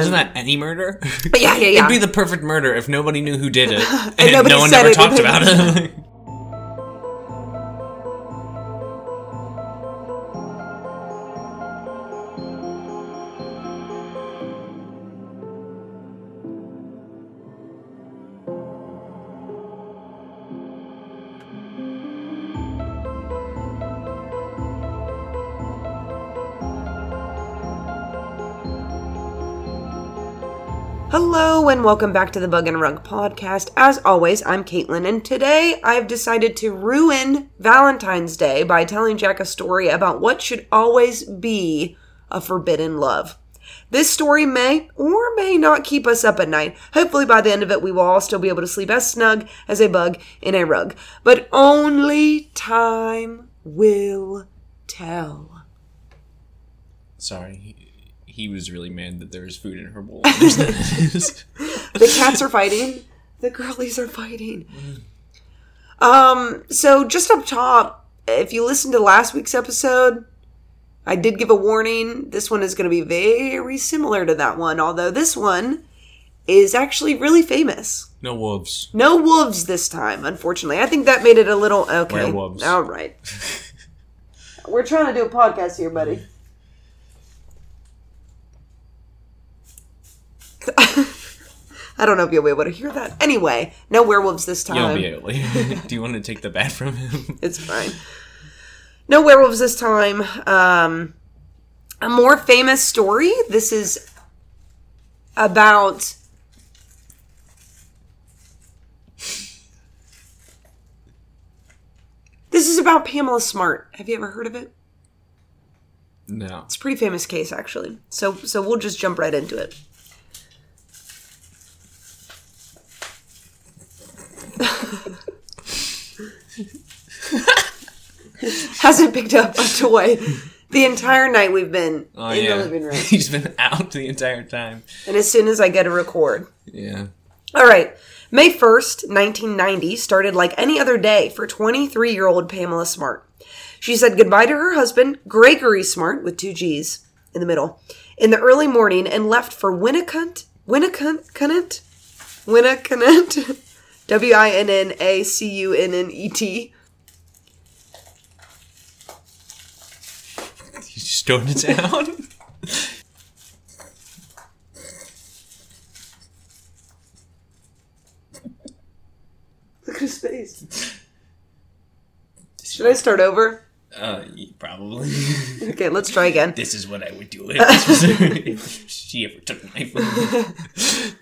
Isn't that any murder? yeah, yeah, yeah. It'd be the perfect murder if nobody knew who did it and, And no one ever talked about it. Hello and welcome back to the Bug and Rug podcast. As always, I'm Caitlin, and today I've decided to ruin Valentine's Day by telling Jack a story about what should always be a forbidden love. This story may or may not keep us up at night. Hopefully, by the end of it, we will all still be able to sleep as snug as a bug in a rug. But only time will tell. Sorry, he, was really mad that there was food in her bowl. The cats are fighting. The girlies are fighting. Um, so just up top, if you listened to last week's episode, I did give a warning. This one is going to be very similar to that one, although this one is actually really famous. no wolves. No wolves this time, unfortunately. I think that made it a little okay. Werewolves. All right. We're trying to do a podcast here, buddy. I don't know if you'll be able to hear that. Anyway, no werewolves this time. You won't be able. Do you want to take the bat from him? It's fine. No werewolves this time. Um, a more famous story. This is about. This is about Pamela Smart. Have you ever heard of it? No. It's a pretty famous case, actually. So, so we'll just jump right into it. Hasn't picked up a toy the entire night we've been Oh in yeah. the living room. He's been out the entire time. And as soon as I get a record. Yeah. All right. May 1st, 1990 started like any other day for 23 year old Pamela Smart. She said goodbye to her husband, Gregory Smart, with two G's in the middle, in the early morning and left for Winnacunnet, Winnacunnet, Winnacunnet, W I N N A C U N N E T. He's just going to town. Look at his face. Should I start over? Uh, probably. Okay, let's try again. this is what I would do if, if she ever took my phone.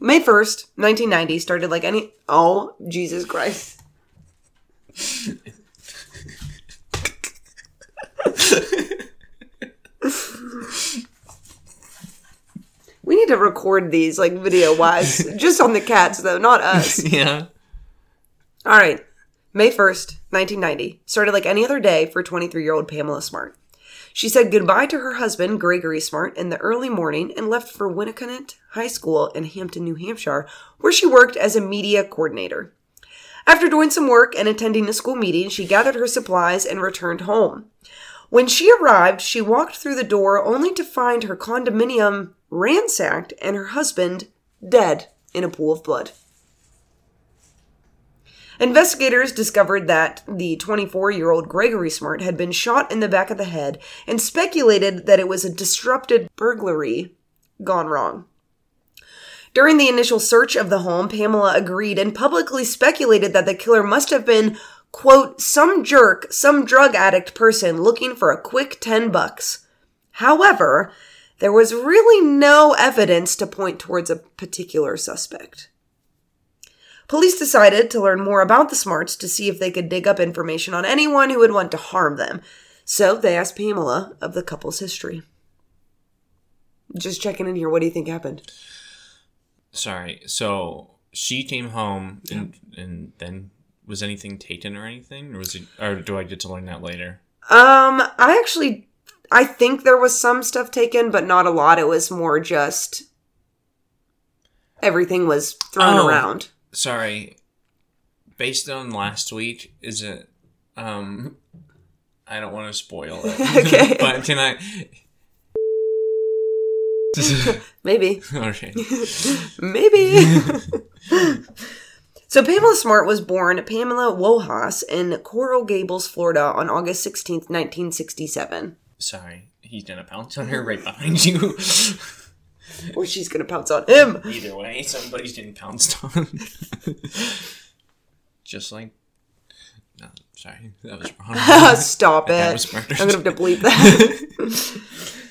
May 1st, 1990 started like any. Oh, Jesus Christ. we need to record these, like video wise, just on the cats, though, not us. yeah. All right. May 1st, 1990, started like any other day for 23 year old Pamela Smart. She said goodbye to her husband, Gregory Smart, in the early morning and left for Winnacunnet High School in Hampton, New Hampshire, where she worked as a media coordinator. After doing some work and attending a school meeting, she gathered her supplies and returned home. When she arrived, she walked through the door only to find her condominium ransacked and her husband dead in a pool of blood. Investigators discovered that the 24 year old Gregory Smart had been shot in the back of the head and speculated that it was a disrupted burglary gone wrong. During the initial search of the home, Pamela agreed and publicly speculated that the killer must have been, quote, some jerk, some drug addict person looking for a quick 10 bucks. However, there was really no evidence to point towards a particular suspect. Police decided to learn more about the Smarts to see if they could dig up information on anyone who would want to harm them. So they asked Pamela of the couple's history. Just checking in here. What do you think happened? Sorry. So she came home and and then was anything taken or anything, or was it? Or do I get to learn that later? Um, I actually, I think there was some stuff taken, but not a lot. It was more just everything was thrown Oh. around. Sorry. Based on last week, is it? Um, I don't want to spoil it. Okay. but can I? Maybe. okay. Maybe. so Pamela Smart was born Pamela Wojas in Coral Gables, Florida on August 16th, 1967. Sorry, he's gonna pounce on her right behind you. Or she's going to pounce on him. Either way, somebody's getting pounced on. Just like. No, sorry, that was wrong. Stop it. was. I'm going to have to bleep that.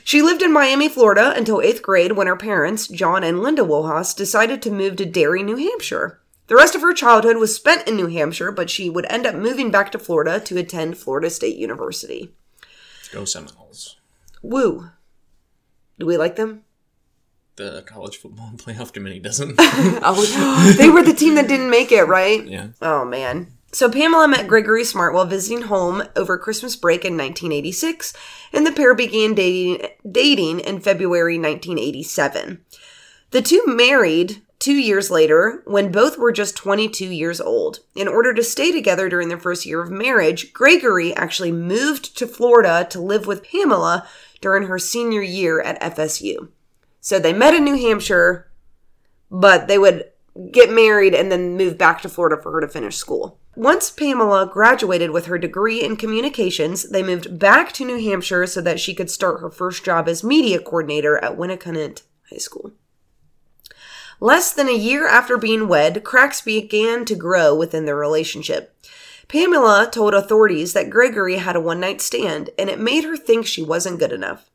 she lived in Miami, Florida until eighth grade when her parents, John and Linda Wojas, decided to move to Derry, New Hampshire. The rest of her childhood was spent in New Hampshire, but she would end up moving back to Florida to attend Florida State University. Go Seminoles. Woo. Do we like them? The college football playoff committee doesn't. Oh, they were the team that didn't make it, right? yeah. Oh man. So Pamela met Gregory Smart while visiting home over Christmas break in 1986, and the pair began dating dating in February 1987. The two married two years later when both were just 22 years old. In order to stay together during their first year of marriage, Gregory actually moved to Florida to live with Pamela during her senior year at FSU. So they met in New Hampshire, but they would get married and then move back to Florida for her to finish school. Once Pamela graduated with her degree in communications, they moved back to New Hampshire so that she could start her first job as media coordinator at Winnacunnet High School. Less than a year after being wed, cracks began to grow within their relationship. Pamela told authorities that Gregory had a one night stand, and it made her think she wasn't good enough.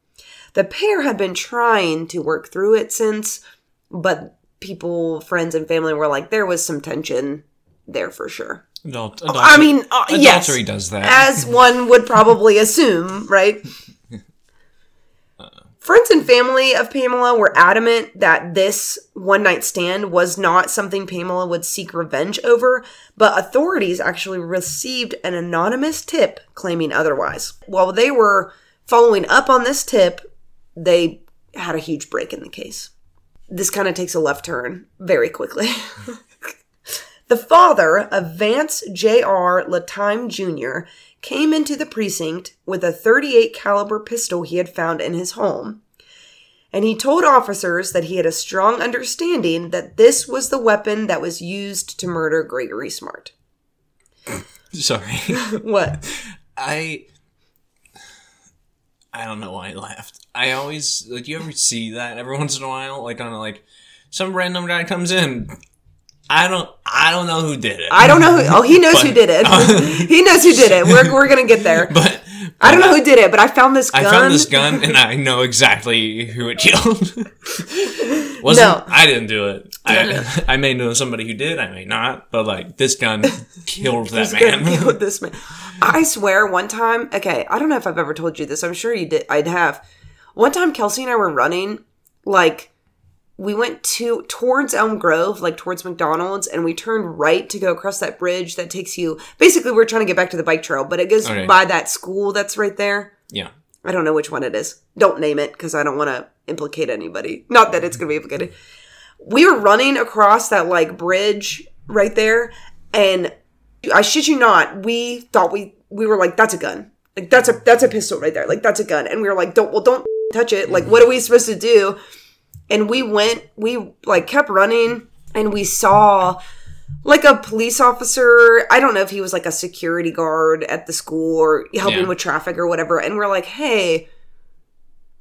The pair had been trying to work through it since, but people, friends, and family were like, there was some tension there for sure. Adult, I mean, uh, yes, adultery does that. as one would probably assume, right? Friends and family of Pamela were adamant that this one night stand was not something Pamela would seek revenge over, but authorities actually received an anonymous tip claiming otherwise. While they were following up on this tip, they had a huge break in the case. This kind of takes a left turn very quickly. The father of Vance J.R. Lattime Jr. came into the precinct with a 38 caliber pistol he had found in his home. And he told officers that he had a strong understanding that this was the weapon that was used to murder Gregory Smart. Sorry. What? I I don't know why I laughed. I always like you ever see that every once in a while, like on a, like some random guy comes in. I don't I don't know who did it. I don't know who. Oh, he knows But- who did it. Uh, he knows who did it. We're, we're to get there. but I don't know who did it, but I found this gun. I found this gun and I know exactly who it killed. Wasn't No. I didn't do it. I, I may know somebody who did, I may not, but like this gun killed that man. with this man? I swear, one time. Okay, I don't know if I've ever told you this. I'm sure you did. I'd have. One time, Kelsey and I were running. Like, we went to towards Elm Grove, like towards McDonald's, and we turned right to go across that bridge that takes you. Basically, we're trying to get back to the bike trail, but it goes Okay. by that school that's right there. yeah. I don't know which one it is. Don't name it because I don't want to implicate anybody. Not that it's going to be implicated. We were running across that like bridge right there, and I shit you not, we thought we we were like, "That's a gun. Like that's a that's a pistol right there. Like that's a gun." And we were like, "Don't well, don't touch it. Like what are we supposed to do?" And we went, we like kept running, and we saw like a police officer. I don't know if he was like a security guard at the school or helping Yeah. with traffic or whatever. And we're like, hey,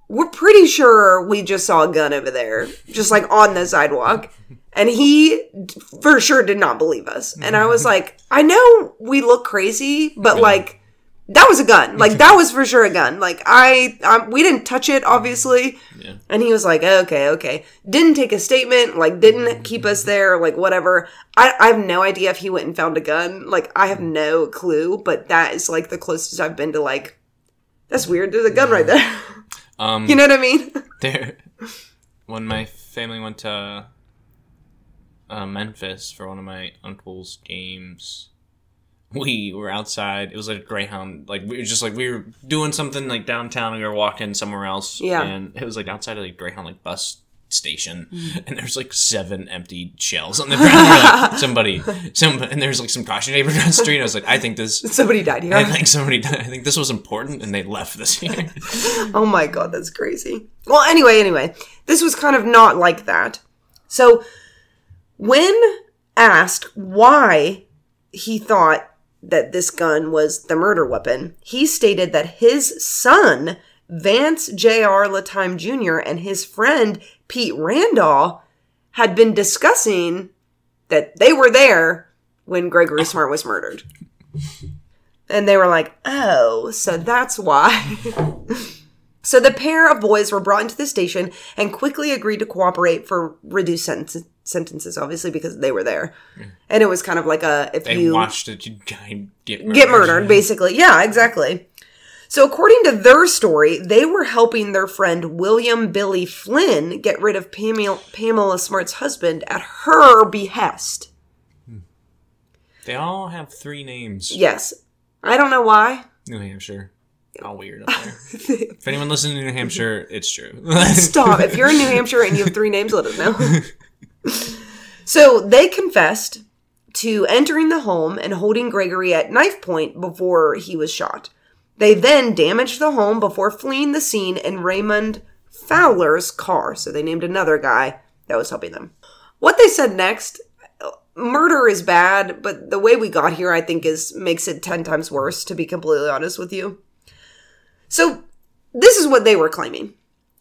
we're pretty sure we just saw a gun over there, just like on the sidewalk. And he for sure did not believe us. And I was like, I know we look crazy, but like, that was a gun. Like that was for sure a gun. Like I, um, we didn't touch it, obviously. Yeah. And he was like, okay, okay. Didn't take a statement, like, didn't keep us there, like, whatever. I, I have no idea if he went and found a gun. Like, I have no clue, but that is, like, the closest I've been to, like, that's weird. There's a gun right there. Um you know what I mean? there when my family went to uh, Memphis for one of my uncle's games we were outside it was like a greyhound like we were just like we were doing something like downtown and we were walking somewhere else Yeah. and it was like outside of like greyhound like bus station, mm. and there's like seven empty shells on the ground. Like, somebody, some, and there's like some caution tape across the street. I was like, I think this. Somebody died here. I think somebody. Died. I think this was important, and they left this here. Oh my god, that's crazy. Well, anyway, anyway, this was kind of not like that. So, when asked why he thought that this gun was the murder weapon, he stated that his son, Vance J.R. Lattime Jr., and his friend Pete Randall had been discussing that they were there when Gregory Smart was murdered. And they were like, oh, so that's why. So the pair of boys were brought into the station and quickly agreed to cooperate for reduced senten- sentences, obviously because they were there, and it was kind of like a if They you watched a guy get murdered. get murdered, basically. Yeah, exactly. So according to their story, they were helping their friend William Billy Flynn get rid of Pamela, Pamela Smart's husband at her behest. They all have three names. Yes, I don't know why. Oh, New Hampshire. All weird up there. if anyone listening to New Hampshire, it's true. Stop. If you're in New Hampshire and you have three names, let us know. so they confessed to entering the home and holding Gregory at knife point before he was shot. They then damaged the home before fleeing the scene in Raymond Fowler's car. So they named another guy that was helping them. What they said next murder is bad, but the way we got here, I think, is makes it ten times worse. To be completely honest with you. So this is what they were claiming.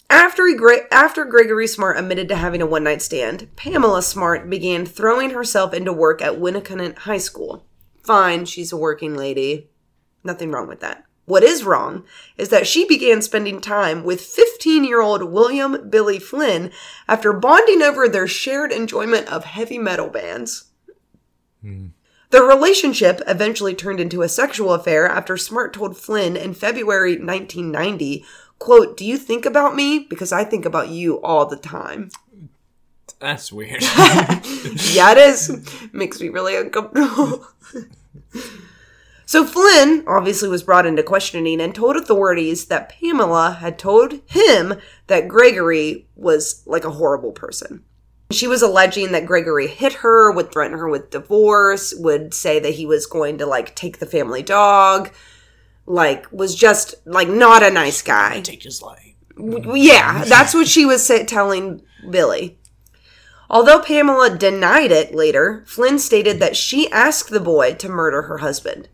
After, he, after Gregory Smart admitted to having a one night stand, Pamela Smart began throwing herself into work at Winnacunnet High School. Fine, she's a working lady. Nothing wrong with that. What is wrong is that she began spending time with 15 year old William Billy Flynn after bonding over their shared enjoyment of heavy metal bands. Hmm. Their relationship eventually turned into a sexual affair after Smart told Flynn in February 1990, quote, Do you think about me? Because I think about you all the time. That's weird. yeah, it is. Makes me really uncomfortable. so Flynn obviously was brought into questioning and told authorities that Pamela had told him that Gregory was like a horrible person. She was alleging that Gregory hit her, would threaten her with divorce, would say that he was going to like take the family dog, like was just like not a nice guy. Take his life. W- Yeah, that's what she was telling Billy. Although Pamela denied it later, Flynn stated that she asked the boy to murder her husband.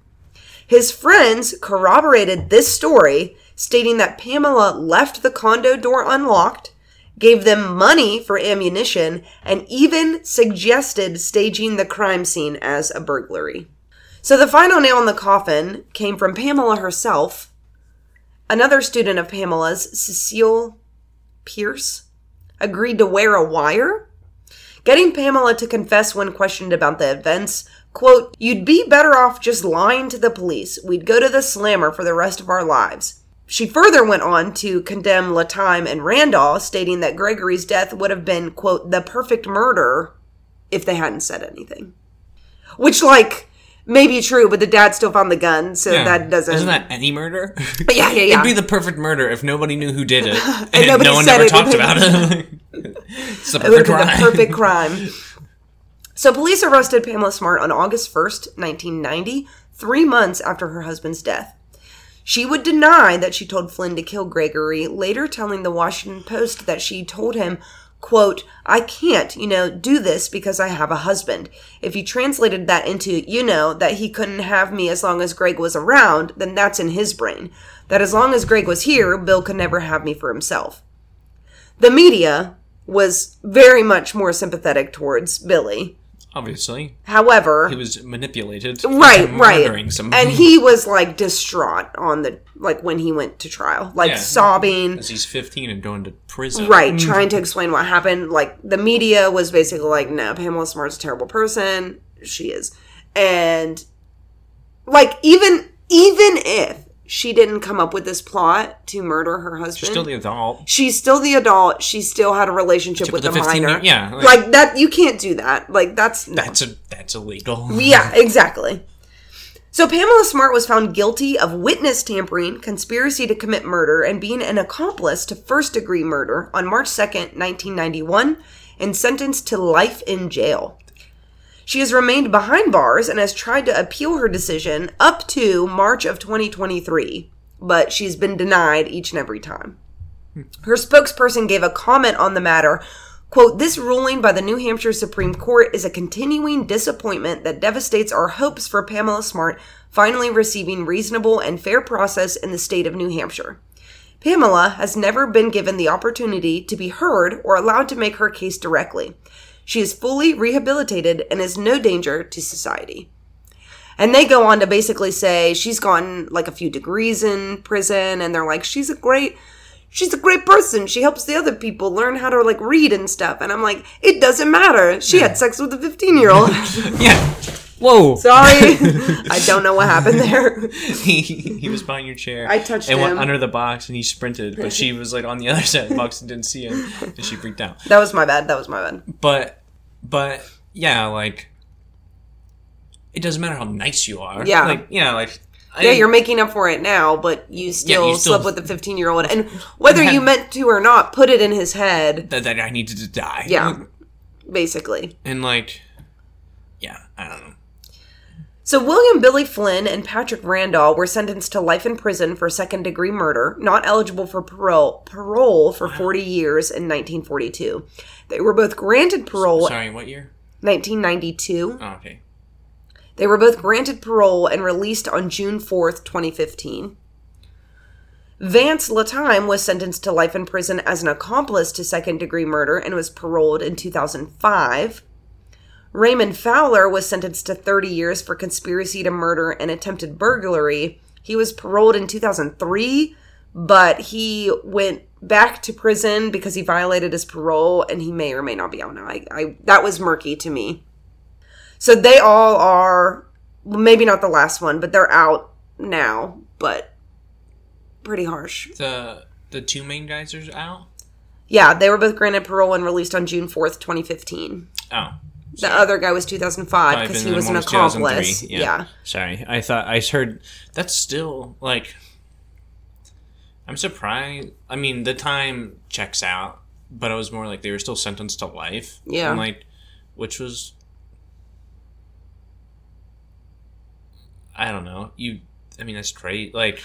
His friends corroborated this story, stating that Pamela left the condo door unlocked, gave them money for ammunition, and even suggested staging the crime scene as a burglary. So the final nail in the coffin came from Pamela herself, Another student of Pamela's, Cecile Pierce, agreed to wear a wire. Getting Pamela to confess when questioned about the events, quote, You'd be better off just lying to the police. We'd go to the slammer for the rest of our lives. She further went on to condemn Lattime and Randall, stating that Gregory's death would have been, quote, the perfect murder if they hadn't said anything. Which, like, may be true, but the dad still found the gun, so Yeah. that doesn't. Isn't that any murder? yeah, yeah, yeah. It'd be the perfect murder if nobody knew who did it and, And nobody no one ever talked about it. it's the It would perfect been crime. the perfect crime. So police arrested Pamela Smart on August 1st, 1990, three months after her husband's death. She would deny that she told Flynn to kill Gregory, later telling the Washington Post that she told him, quote, I can't, you know, do this because I have a husband. If you translated that into, you know, that he couldn't have me as long as Greg was around, then that's in his brain. That as long as Greg was here, Bill could never have me for himself. The media was very much more sympathetic towards Billy. Obviously, However, he was manipulated. right, right, somebody. and he was like distraught on the like when he went to trial, like Yeah. sobbing, As he's 15 and going to prison. right, trying to explain what happened. Like the media was basically like, "No, Pamela Smart's a terrible person. She is," and like even even if she didn't come up with this plot to murder her husband, She's still the adult. she's still the adult. She still had a relationship with, With the the 15 minor. yeah, like, like- that. You can't do that. Like that's no. That's a that's illegal. yeah, exactly. So Pamela Smart was found guilty of witness tampering, conspiracy to commit murder, and being an accomplice to first degree murder on March 2nd, 1991, and sentenced to life in jail. She has remained behind bars and has tried to appeal her decision up to March of 2023, but she's been denied each and every time. Hmm. Her spokesperson gave a comment on the matter. Quote, this ruling by the New Hampshire Supreme Court is a continuing disappointment that devastates our hopes for Pamela Smart finally receiving reasonable and fair process in the state of New Hampshire. Pamela has never been given the opportunity to be heard or allowed to make her case directly. She is fully rehabilitated and is no danger to society. And they go on to basically say she's gotten like a few degrees in prison, and they're like, she's a great, she's a great person. She helps the other people learn how to like read and stuff. And I'm like, it doesn't matter. She had sex with a 15 year old. Yeah. Whoa. Sorry, I don't know what happened there. he, he was behind your chair. I touched and him. went under the box and he sprinted, but she was like on the other side of the box and didn't see him, and she freaked out. That was my bad. That was my bad. But, but yeah, like it doesn't matter how nice you are. Yeah. like you know, like I, Yeah, you're making up for it now, but you still, you still- slept with a 15 year old, and whether You you meant to or not, put it in his head. that, that I needed to die. Yeah, basically. and like, yeah, I don't know. So William Billy Flynn and Patrick Randall were sentenced to life in prison for second degree murder, not eligible for parole, parole for 40 years in 1942. They were both granted parole Sorry, what year? 1992. Oh, okay. They were both granted parole and released on June 4th, 2015. Vance Lattime was sentenced to life in prison as an accomplice to second degree murder and was paroled in 2005. Raymond Fowler was sentenced to 30 years for conspiracy to murder and attempted burglary. He was paroled in 2003, but he went back to prison because he violated his parole and he may or may not be out now. I, I that was murky to me. So they all are maybe not the last one, but they're out now, but pretty harsh. The the two main guys are out. Yeah, they were both granted parole and released on June 4th, 2015. Oh, The other guy was 2005 because he was an 2003. accomplice. Yeah. Sorry, I thought I heard that's still like. I'm surprised. I mean, the time checks out, but I was more like they were still sentenced to life. Yeah. I'm like, which was. I don't know. You, I mean, that's great. Like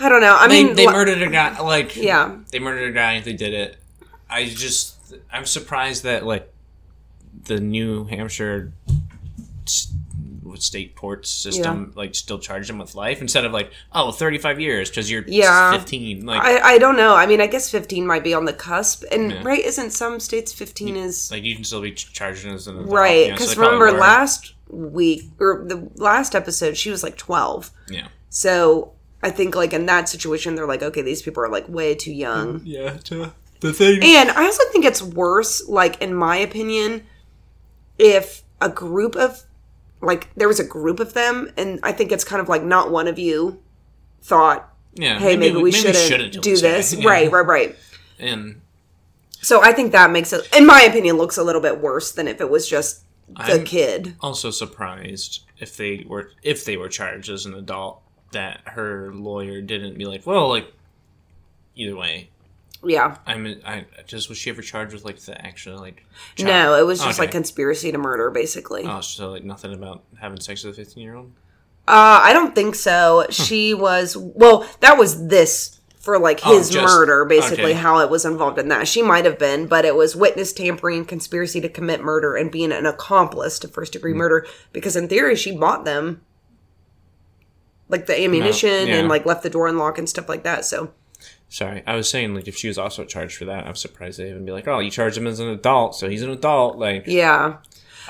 I don't know. I they mean, they murdered a guy. Like Yeah. they murdered a guy. They did it. I just I'm surprised that like the New Hampshire s- state court system like still charged them with life instead of like oh 35 years because you're Yeah. 15 like I, I don't know. I mean, I guess 15 might be on the cusp. And, Yeah. right, isn't some states 15 is. like you can still be ch- charged as an adult, Right. you know, so Because remember were. last week, or the last episode, she was like 12. yeah So I think, like, in that situation, they're like, okay, these people are like way too young. yeah to- the thing And I also think it's worse, like, in my opinion, if a group of, like, there was a group of them, and I think it's kind of like not one of you thought, yeah hey, maybe, we shouldn't, kill do this. Yeah. Right, right, right. and So I think that makes it, in my opinion, looks a little bit worse than if it was just the I'm- kid. also surprised if they were if they were charged as an adult that her lawyer didn't be like well like either way Yeah. I mean, I just was she ever charged with like the actual like? child- No, it was just Okay. like conspiracy to murder, basically. Oh, so like nothing about having sex with a fifteen year old. Uh, I don't think so. She was well. That was this for like Oh, his just- murder, basically okay. how it was involved in that. She might have been, but it was witness tampering, conspiracy to commit murder, and being an accomplice to first degree Hmm. murder. Because in theory, she bought them, like the ammunition, yeah. and like left the door unlocked and stuff like that. So Sorry, I was saying like if she was also charged for that, I'm surprised they even be like, oh, you charged him as an adult, so he's an adult. Like yeah,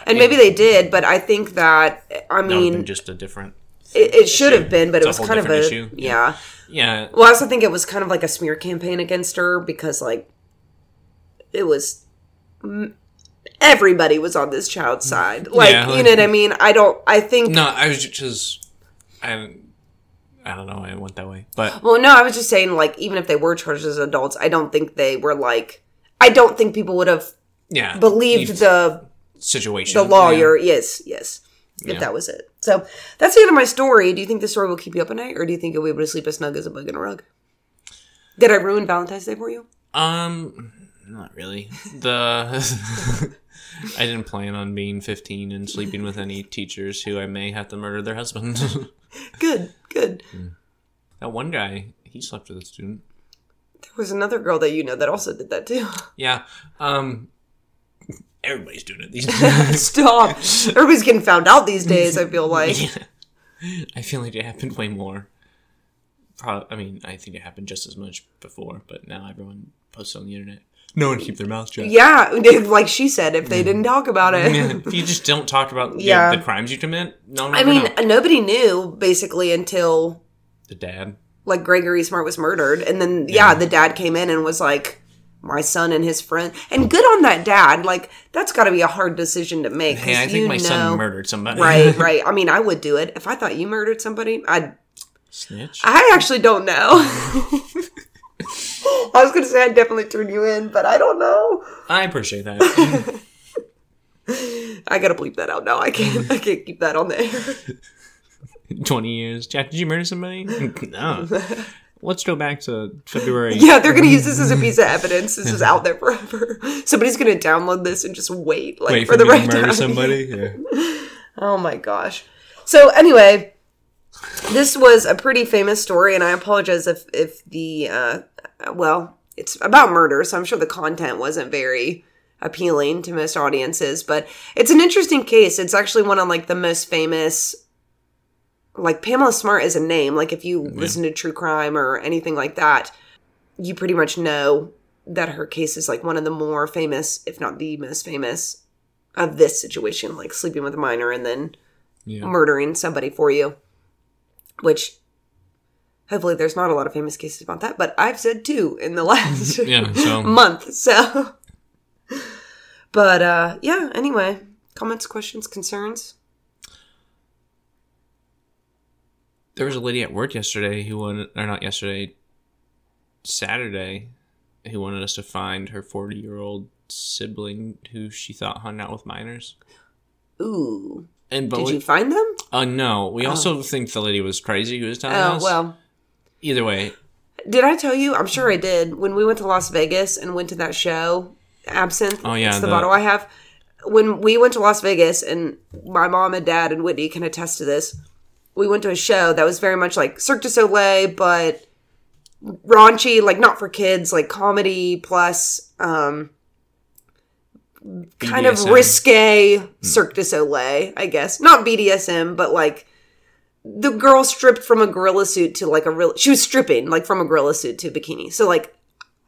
and maybe they did, but I think that I that would have mean just a different. it, it should have been, but it It's a was kind of a issue. yeah. Yeah, Well, I also think it was kind of like a smear campaign against her because, like, it was everybody was on this child's side. Mm. Like, Yeah, you know what I mean? I don't. I think. no, I was just, I, I don't know, I went that way, but Well, no, I was just saying, like, even if they were charged as adults, I don't think they were like. I don't think people would have yeah, believed the situation, the lawyer. Yes, yes. if Yeah. that was it. So that's the end of my story. Do you think the story will keep you up at night, or do you think you'll be able to sleep as snug as a bug in a rug? Did I ruin Valentine's Day for you? Um, not really. The I didn't plan on being 15 and sleeping with any teachers who I may have to murder their husband. Good, good. that one guy, he slept with a student. There was another girl that you know that also did that too. Yeah. Um. Everybody's doing it these days. Stop. Everybody's getting found out these days. I feel like. I feel like it happened way more. Pro- I mean, I think it happened just as much before, but now everyone posts on the internet. No one keep their mouth shut. Yeah, like she said, if they didn't talk about it. if you just don't talk about the- Yeah. the, crimes you commit, no one will I mean, know. nobody knew basically until the dad. like Gregory Smart was murdered, and then yeah, the dad came in and was like, "My son and his friend," and good on that dad. Like that's got to be a hard decision to make. Hey, I think you my know- son murdered somebody. Right, right. I mean, I would do it if I thought you murdered somebody. I'd. Snitch. I actually don't know. I was gonna say I'd definitely turn you in, but I don't know. I appreciate that. I gotta bleep that out now. I can't. I can't keep that on the air. 20 years. Jack, did you murder somebody? no. Let's go back to February. Yeah, they're gonna use this as a piece of evidence. This is out there forever. Somebody's gonna download this and just wait, like Wait for, for, the right to murder time. somebody? Yeah. Oh my gosh. So anyway, this was a pretty famous story, and I apologize if if the uh, well, it's about murder, so I'm sure the content wasn't very appealing to most audiences, but it's an interesting case. It's actually one of like the most famous. Like Pamela Smart is a name. Like if you listen to true crime or anything like that, you pretty much know that her case is like one of the more famous, if not the most famous, of this situation, like sleeping with a minor and then Yeah. murdering somebody for you. Which hopefully there's not a lot of famous cases about that, but I've said two in the last Yeah, so- month. So But uh yeah, anyway. Comments, questions, concerns? There was a lady at work yesterday who wanted, or not yesterday, Saturday, who wanted us to find her 40 year old sibling who she thought hung out with minors. Ooh. And but Did we- you find them? uh, no, we also think the lady was crazy who was telling Oh us. well. Either way, Did I tell you? I'm sure I did. When we went to Las Vegas and went to that show, Absinthe. Oh, yeah, it's the, the- bottle I have. When we went to Las Vegas, and my mom and dad and Whitney can attest to this, we went to a show that was very much like Cirque du Soleil, but raunchy, like not for kids, like comedy plus um, kind of risque Cirque du Soleil, I guess. Not BDSM, but like the girl stripped from a gorilla suit to like a real she was stripping like from a gorilla suit to bikini. So like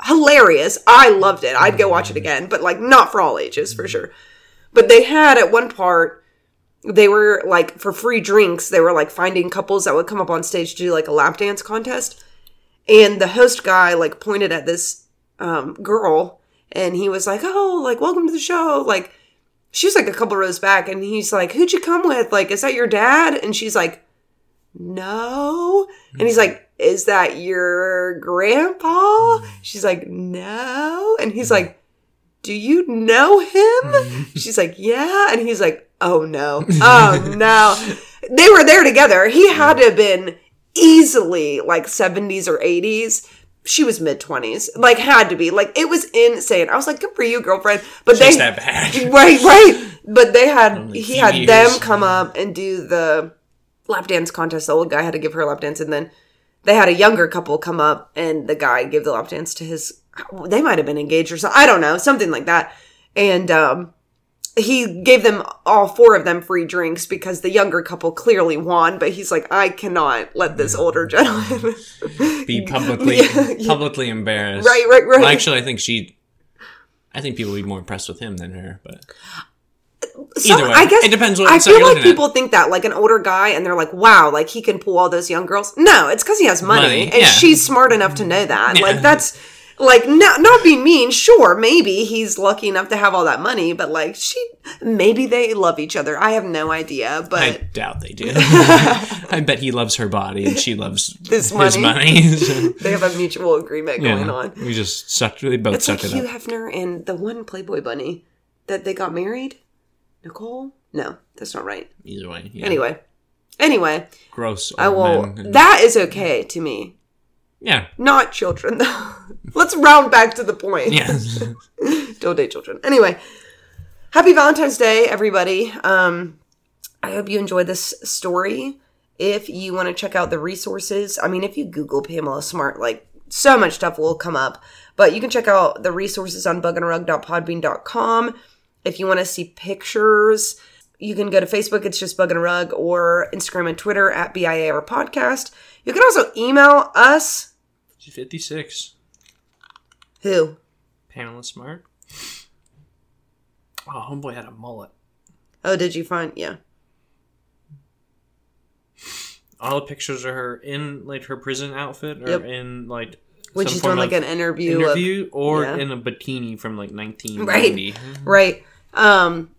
hilarious. I loved it. I'd go watch it again but like not for all ages for sure. But they had at one part they were like for free drinks they were like finding couples that would come up on stage to do like a lap dance contest. And the host guy like pointed at this um, girl and he was like oh like welcome to the show. Like she was like a couple rows back and he's like who'd you come with? Like is that your dad? And she's like no. And he's mm. like is that your grandpa? Mm. She's like no. And he's mm. like do you know him? She's like yeah. And he's like oh no. Oh no. They were there together. He had to have been easily like 70s or 80s she was mid 20s like had to be. Like it was insane. I was like good for you girlfriend. But just they that bad. right right. But they had Only he had years. them come up and do the lap dance contest the old guy had to give her a lap dance and then they had a younger couple come up and the guy gave the lap dance to his they might have been engaged or something i don't know something like that and um he gave them all four of them free drinks because the younger couple clearly won but he's like i cannot let this older gentleman Be publicly Yeah, yeah. publicly embarrassed. Right, right, right. Well, actually, I think she. I think people would be more impressed with him than her, but Some- Either way, I guess it depends what I feel like at. people think that, like an older guy, and they're like, "Wow, like he can pull all those young girls." No, it's because he has money, Money, and yeah. she's smart enough to know that. Yeah. Like that's like not not being mean. Sure, maybe he's lucky enough to have all that money, but like she, maybe they love each other. I have no idea, but I doubt they do. I bet he loves her body and she loves This his money. money. So, they have a mutual agreement yeah, going on. we just sucked. They both It's like sucked Hugh up. Hefner and the one Playboy bunny that they got married, Nicole. No, that's not right. Either way. Yeah. Anyway. Anyway, gross. I will. and- That is okay to me. yeah. Not children, though. Let's round back to the point. Yeah. Don't date children. Anyway, happy Valentine's Day, everybody. Um, I hope you enjoyed this story. If you want to check out the resources, I mean, if you Google Pamela Smart, like so much stuff will come up. But you can check out the resources on bugandarug.podbean.com. If you want to see pictures, you can go to Facebook, it's just Bug and Rug, or Instagram and Twitter at BIA or Podcast. You can also email us. She's 56. Who? Pamela Smart. Oh, homeboy had a mullet. Oh, did you find? Yeah. All the pictures of her in like her prison outfit or Yep. in like When she's doing like an interview. of- interview or yeah. in a bikini from like 1990. Right. Mm-hmm. Um,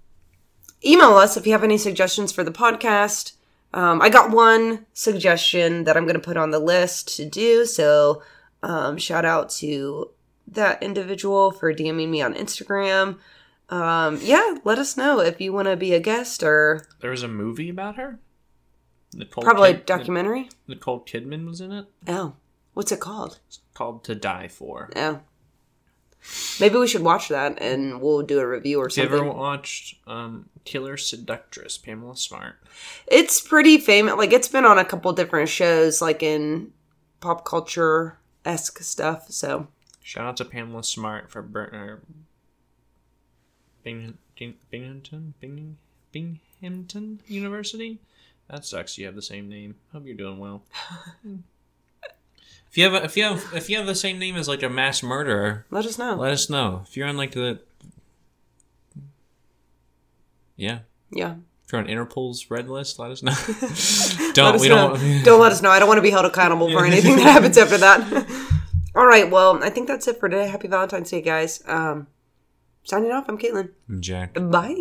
email us if you have any suggestions for the podcast. Um, I got one suggestion that I'm going to put on the list to do. So, um, shout out to that individual for DMing me on Instagram. Um, yeah, let us know if you want to be a guest or There was a movie about her. Nicole probably a Kid- documentary. Nicole Kidman was in it. Oh, what's it called? It's called To Die For. Oh, maybe we should watch that and we'll do a review or Have you something. ever watched um, Killer Seductress, Pamela Smart? It's pretty famous. Like it's been on a couple different shows, like in pop culture esque stuff. So Shout out to Pamela Smart for er, Bing, Bing, Binghamton, Bing, Binghamton University. That sucks. You have the same name. Hope you're doing well. if you have a, if you have if you have the same name as like a mass murderer, let us know. let us know. If you're on like the yeah, yeah, if you're on Interpol's red list, let us know. don't us we know. don't. don't let us know. I don't want to be held accountable for anything that happens after that. All right. Well, I think that's it for today. Happy Valentine's Day, guys. Um, signing off. I'm Caitlin. I'm Jack. Bye.